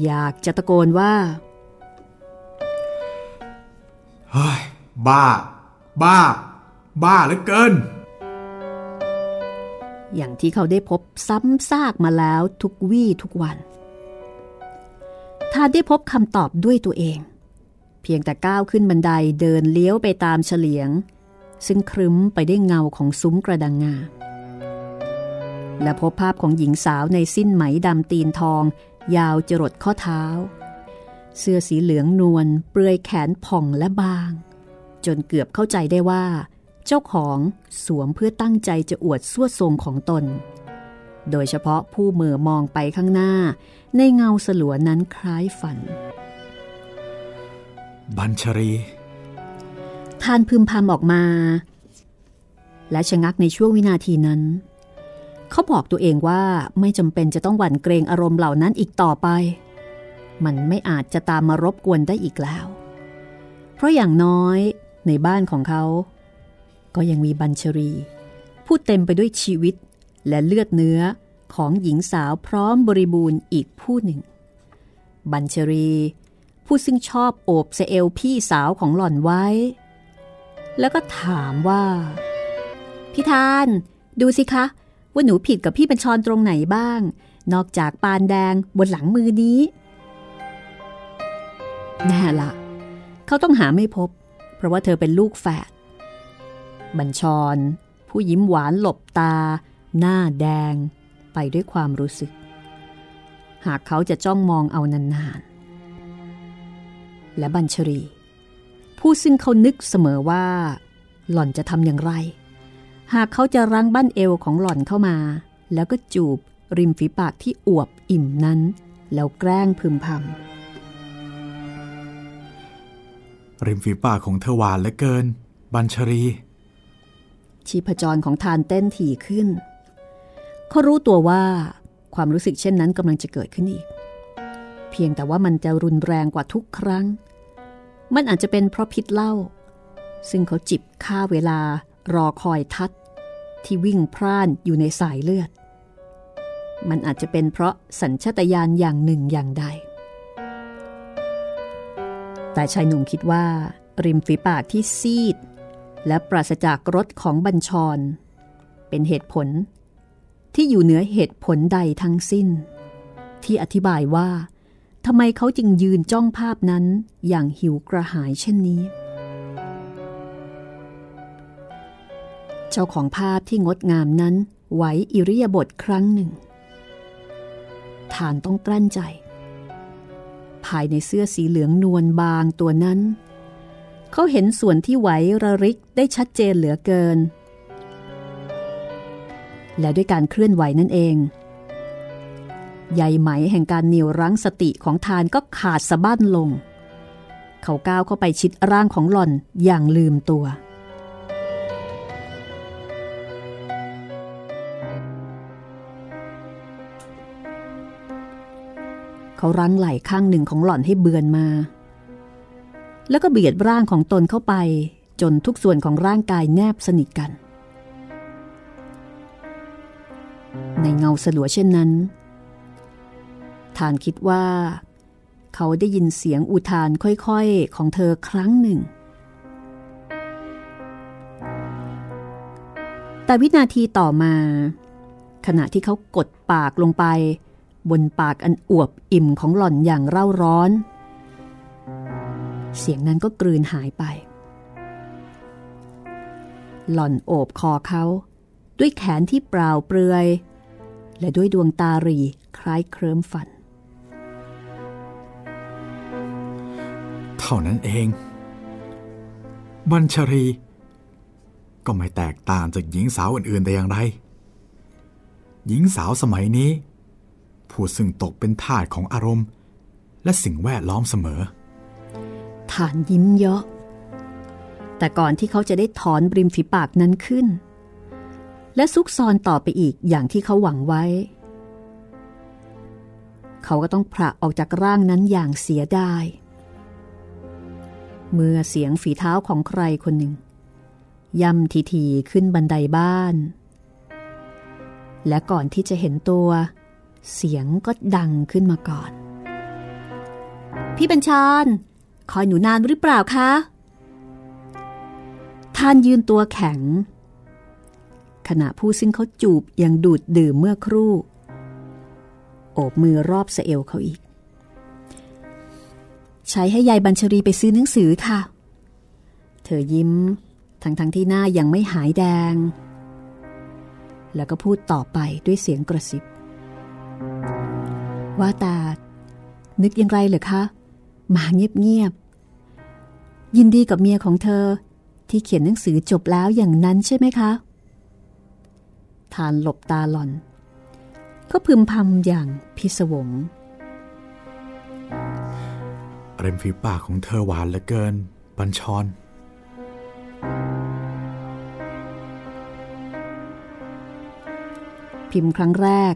S2: อยากจะตะโกนว่า
S1: เฮ้ย บ้า บ้า บ้าเหลือเกิน
S2: อย่างที่เขาได้พบซ้ำซากมาแล้วทุกวี่ทุกวันทานได้พบคำตอบด้วยตัวเอง เพียงแต่ก้าวขึ้นบันไดเดินเลี้ยวไปตามเฉลียง ซึ่งครึ้มไปได้วยเงาของซุ้มกระดังงา และพบภาพของหญิงสาวในสิ้นไหมดำตีนทอง ยาวจรดข้อเท้า เสื้อสีเหลืองนวลเปลือยแขนผ่องและบาง จนเกือบเข้าใจได้ว่า เจ้าของสวมเพื่อตั้งใจจะอวดสวดทรงของตน โดยเฉพาะผู้เมือมองไปข้างหน้า ในเงาสลัวนั้นคล้ายฝัน
S1: บัญชรี
S2: ทานพึมพำออกมา และชะงักในช่วงวินาทีนั้น เขาบอกตัวเองว่าไม่จำเป็นจะต้องหวั่นเกรงอารมณ์เหล่านั้นอีกต่อไป มันไม่อาจจะตามมารบกวนได้อีกแล้ว เพราะอย่างน้อยในบ้านของเขา ก็ยังมีบัญชรีผู้เต็มไปด้วยชีวิตและเลือดเนื้อของหญิงสาวพร้อมบริบูรณ์อีกผู้หนึ่ง บัญชรี ผู้ซึ่งชอบโอบเซเอลพี่สาวของหล่อนไว้ แล้วก็ถามว่า พี่ทาน ดูสิคะ ว่าหนูผิดกับพี่บัญชรตรงไหนบ้าง นอกจากปานแดงบนหลังมือนี้ แน่ละ เขาต้องหาไม่พบ เพราะว่าเธอเป็นลูกแฝด บัญชร ผู้ยิ้มหวานหลบตา หน้าแดง ไปด้วยความรู้สึก หากเขาจะจ้องมองเอานานๆ และบัญชรี ผู้ซึ่งเขานึกเสมอว่า หล่อนจะทำอย่างไร หากเขาจะรั้งบั้นเอวของหล่อนเข้ามา แล้วก็จูบริมฝีปากที่อวบอิ่มนั้น แล้วแกล้งพึมพำ
S1: ริมฝีปากของเธอหวานเหลือเกิน บัญชรี
S2: ชีพจรของทานเต้นถี่ขึ้น เขารู้ตัวว่าความรู้สึกเช่นนั้นกำลังจะเกิดขึ้นอีก เพียงแต่ว่ามันจะรุนแรงกว่าทุกครั้ง มันอาจจะเป็นเพราะพิษเหล้าซึ่งเขาจิบค่าเวลารอคอยทัด ที่วิ่งพร่านอยู่ในสายเลือด มันอาจจะเป็นเพราะสัญชาตญาณอย่างหนึ่งอย่างใด แต่ชายหนุ่มคิดว่า ริมฝีปากที่ซีด และปราศจากรสของบัญชร เป็นเหตุผล ที่อยู่เหนือเหตุผลใดทั้งสิ้น ที่อธิบายว่าทำไมเขาจึงยืนจ้องภาพนั้นอย่างหิวกระหายเช่นนี้ เจ้าของภาพที่งดงามนั้นไหวอิริยาบถครั้งหนึ่ง ฐานต้องกลั้นใจ ภายในเสื้อสีเหลืองนวลบางตัวนั้น เขาเห็นส่วนที่ไหวระริกได้ชัดเจนเหลือเกิน และด้วยการเคลื่อนไหวนั่นเองใยไหมแห่งการเหนียวรั้งสติของทานก็ขาดสะบั้นลง เขาก้าวเข้าไปชิดร่างของหล่อนอย่างลืมตัว เขารั้งไหล่ข้างหนึ่งของหล่อนให้เบือนมา แล้วก็เบียดร่างของตนเข้าไป จนทุกส่วนของร่างกายแนบสนิทกัน ในเงาสลัวเช่นนั้นทานคิดว่า เขาได้ยินเสียงอุทานค่อยๆของเธอครั้งหนึ่ง แต่วินาทีต่อมา ขณะที่เขากดปากลงไป บนปากอันอวบอิ่มของหล่อนอย่างเร่าร้อน เสียงนั้นก็กลืนหายไป หล่อนโอบคอเขา ด้วยแขนที่เปล่าเปลือย และด้วยดวงตารีคล้ายเคลิ้มฝัน
S1: เท่านั้นเองบัญชรี ก็ไม่แตกต่างจากหญิงสาวอื่นๆแต่อย่างไร หญิงสาวสมัยนี้ ผู้ซึ่งตกเป็นทาสของอารมณ์ และสิ่งแวดล้อมเสมอ
S2: ฐานยิ้มเยาะแต่ก่อนที่เขาจะได้ถอนบริมฝีปากนั้นขึ้น และซุกซอนต่อไปอีกอย่างที่เขาหวังไว้ เขาก็ต้องผละออกจากร่างนั้นอย่างเสียดายเมื่อเสียงฝีเท้าของใครคนหนึ่งย่ำทีทีขึ้นบันไดบ้าน และก่อนที่จะเห็นตัว เสียงก็ดังขึ้นมาก่อน พี่บัญชรคอยหนูนานหรือเปล่าคะท่านยืนตัวแข็ง ขณะผู้ซึ่งเขาจูบยังดูดดื่มเมื่อครู่ โอบมือรอบเสเอลเขาอีก ใช้ให้ยายบัญชรีไปซื้อหนังสือค่ะ เธอยิ้ม ทั้งทั้งที่หน้ายังไม่หายแดง แล้วก็พูดต่อไปด้วยเสียงกระซิบ ว่าตานึกยังไรเหรอคะมาเงียบๆยินดีกับเมียของเธอที่เขียนหนังสือจบแล้วอย่างนั้นใช่ไหมคะทานหลบตาหล่อน ก็พึมพำอย่างพิศวง
S1: เร็มฝีปากของเธอหวานเหลือเกิน บัญชร
S2: พิมพ์ครั้งแรก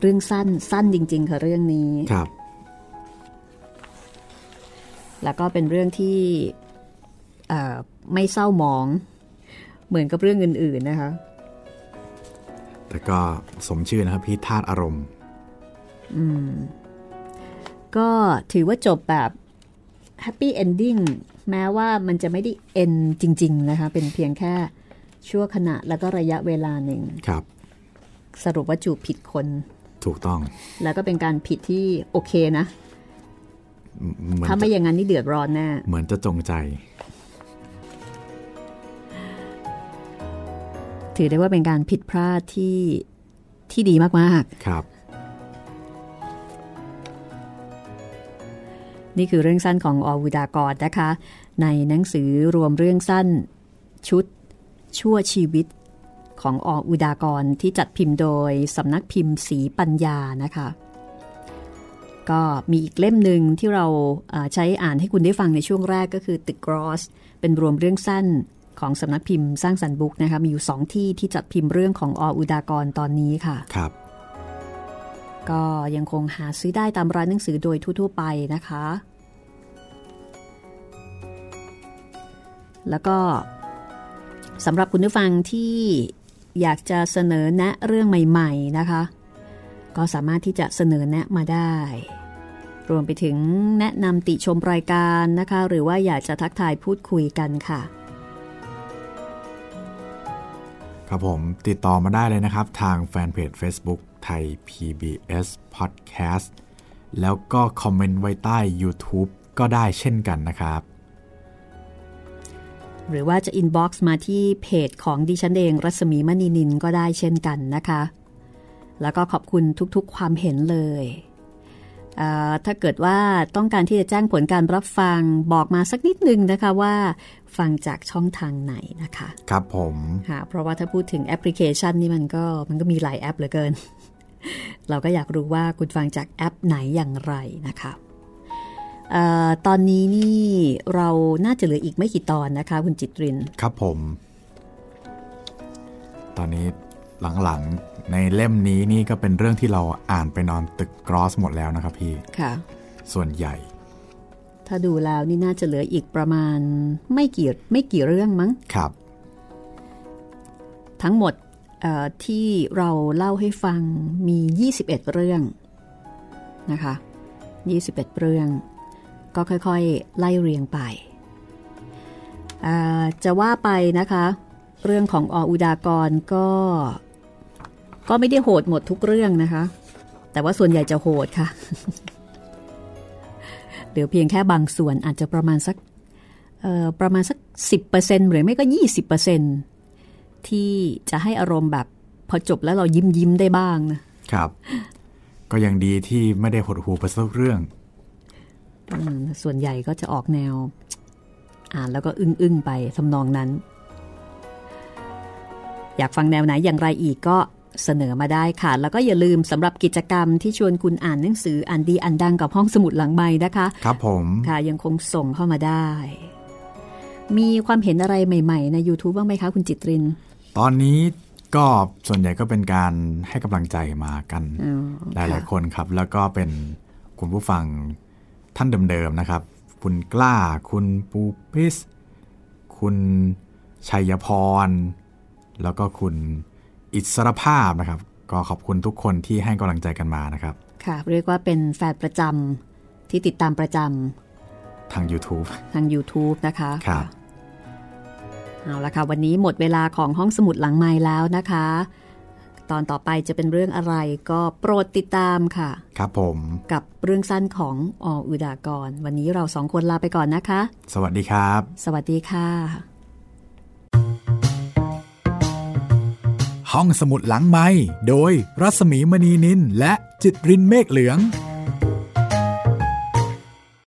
S2: เรื่องสั้นสั้นจริง ๆ ค่ะเรื่องนี้
S1: ครับ
S2: แล้วก็เป็นเรื่องที่เอ่อไม่เศร้าหมอง เหมือนกับเรื่องอื่น ๆนะคะ
S1: แต่ก็สมชื่อนะครับพี่ธาตุอารมณ์
S2: ก็ถือว่าจบแบบแฮปปี้เอนดิ้งแม้ว่ามันจะไม่ได้เอนจริง ๆ นะคะ เป็นเพียงแค่ชั่วขณะแล้วก็ระยะเวลาหนึ่ง
S1: ครับ
S2: สรุปว่าจูบผิดคน
S1: ถูกต้อง
S2: แล้วก็เป็นการผิดที่โอเคนะ
S1: เหมือน
S2: ถ้าไม่
S1: จะ
S2: อย่างนั้นนี่เดือดร้อนแน่
S1: เหมือนจะจงใจ
S2: ถือได้ว่าเป็นการผิดพลาดที่ที่ดีมาก
S1: ครับ
S2: ๆนี่คือเรื่องสั้นของอวุดากรนะคะ ในหนังสือรวมเรื่องสั้นชุดชั่วชีวิต ของออุดากรที่จัดพิมพ์โดยสำนักพิมพ์สีปัญญานะคะ ก็มีอีกเล่มหนึ่งที่เราเอ่อใช้อ่านให้คุณได้ฟังในช่วงแรกก็คือตึกกรอส เป็นรวมเรื่องสั้นของสำนักพิมพ์สร้างสรรค์บุ๊กนะคะมีอยู่สองที่ที่จัดพิมพ์เรื่องของออุดากรตอนนี้ค่ะ
S1: ครับ
S2: ก็ยังคงหาซื้อได้ตามร้านหนังสือโดยทั่ว ๆ ไปนะคะ แล้วก็สำหรับคุณผู้ฟังที่ อยากจะเสนอแนะเรื่องใหม่ๆนะคะ ก็สามารถที่จะเสนอแนะมาได้ รวมไปถึงแนะนำติชมรายการนะคะ หรือว่าอยากจะทักทายพูดคุยกันค่ะ
S1: ครับผมติดต่อมาได้เลยนะครับ ทางแฟนเพจ Facebook ไทย PBS Podcast แล้วก็ comment ไว้ใต้ YouTube ก็ได้เช่นกันนะครับ
S2: หรือว่าจะ inbox มาที่เพจของดิฉันเอง รัศมีมณีนินก็ได้เช่นกันนะคะ แล้วก็ขอบคุณทุกๆความเห็นเลยเอ่อถ้าเกิดว่าต้องการที่จะแจ้งผลการรับฟังบอกมาสักนิดนึงนะคะว่าฟังจากช่องทางไหนนะคะ
S1: ครับผม
S2: ค่ะเพราะว่าถ้าพูดถึงแอปพลิเคชันนี่มันก็มันก็มีหลายแอปเหลือเกิน เราก็อยากรู้ว่าคุณฟังจากแอปไหนอย่างไรนะคะเออ ตอนนี้นี่เราน่าจะเหลืออีกไม่กี่ตอนนะคะ คุณจิตริน
S1: ครับผม ตอนนี้หลังๆในเล่มนี้นี่ก็เป็นเรื่องที่เราอ่านไปนอนตึกกรอสหมดแล้วนะครับพี่
S2: ค่ะ
S1: ส่วนใหญ่
S2: ถ้าดูแล้วนี่น่าจะเหลืออีกประมาณไม่กี่ไม่กี่เรื่องมั้ง
S1: ครับ
S2: ทั้งหมดเอ่อที่เราเล่าให้ฟังมี 21 เรื่องนะคะ 21 เรื่อง ก็ค่อยๆ ไล่เรียงไป จะว่าไปนะคะ เรื่องของออุดากรก็ ก็ไม่ได้โหดหมดทุกเรื่องนะคะ แต่ว่าส่วนใหญ่จะโหดค่ะเหลือเพียงแค่บางส่วนอาจจะประมาณสักประมาณสัก 10%หรือไม่ก็ 20%ที่จะให้อารมณ์แบบพอจบแล้วเรายิ้มยิ้มได้บ้างนะ
S1: ครับ ก็ยังดีที่ไม่ได้หดหูไปสักเรื่อง
S2: ส่วนใหญ่ก็จะออกแนว อ่านแล้วก็อึ้งอึ้งๆไปทำนองนั้น อยากฟังแนวไหนอย่างไรอีกก็เสนอมาได้ค่ะ แล้วก็อย่าลืมสำหรับกิจกรรมที่ชวนคุณอ่านหนังสืออ่านดีอ่านดังกับห้องสมุดหลังใบนะคะ
S1: ครับผม
S2: ค่ะยังคงส่งเข้ามาได้ มีความเห็นอะไรใหม่ๆ ใน YouTube บ้างไหมคะ คุณจิตริน
S1: ตอนนี้ก็ส่วนใหญ่ก็เป็นการให้กำลังใจมากัน
S2: อ๋อ
S1: หลาย
S2: ค่ะ
S1: ๆคนครับ แล้วก็เป็นคุณผู้ฟัง ท่านเดิมๆนะครับ คุณกล้า คุณปูปิส คุณชัยพร แล้วก็คุณอิสรภาพนะครับ ก็ขอบคุณทุกคนที่ให้กำลังใจกันมานะครับ
S2: ค่ะ เรียกว่าเป็นแฟนประจำที่ติดตามประจำ
S1: ทาง YouTube
S2: ทาง YouTube นะคะ
S1: ครับ
S2: เอาละค่ะ วันนี้หมดเวลาของห้องสมุดหลังไม้แล้วนะคะ ตอนต่อไปจะเป็นเรื่องอะไรก็โปรดติดตามค่ะ
S1: ครับผม
S2: กับเรื่องสั้นของออุดากร วันนี้เราสองคนลาไปก่อนนะคะ
S1: สวัสดีครับ
S2: สวัสดีค่ะ
S1: ห้องสมุดหลังไม้โดยรัศมีมณีนินและจิตรินเมฆเหลือง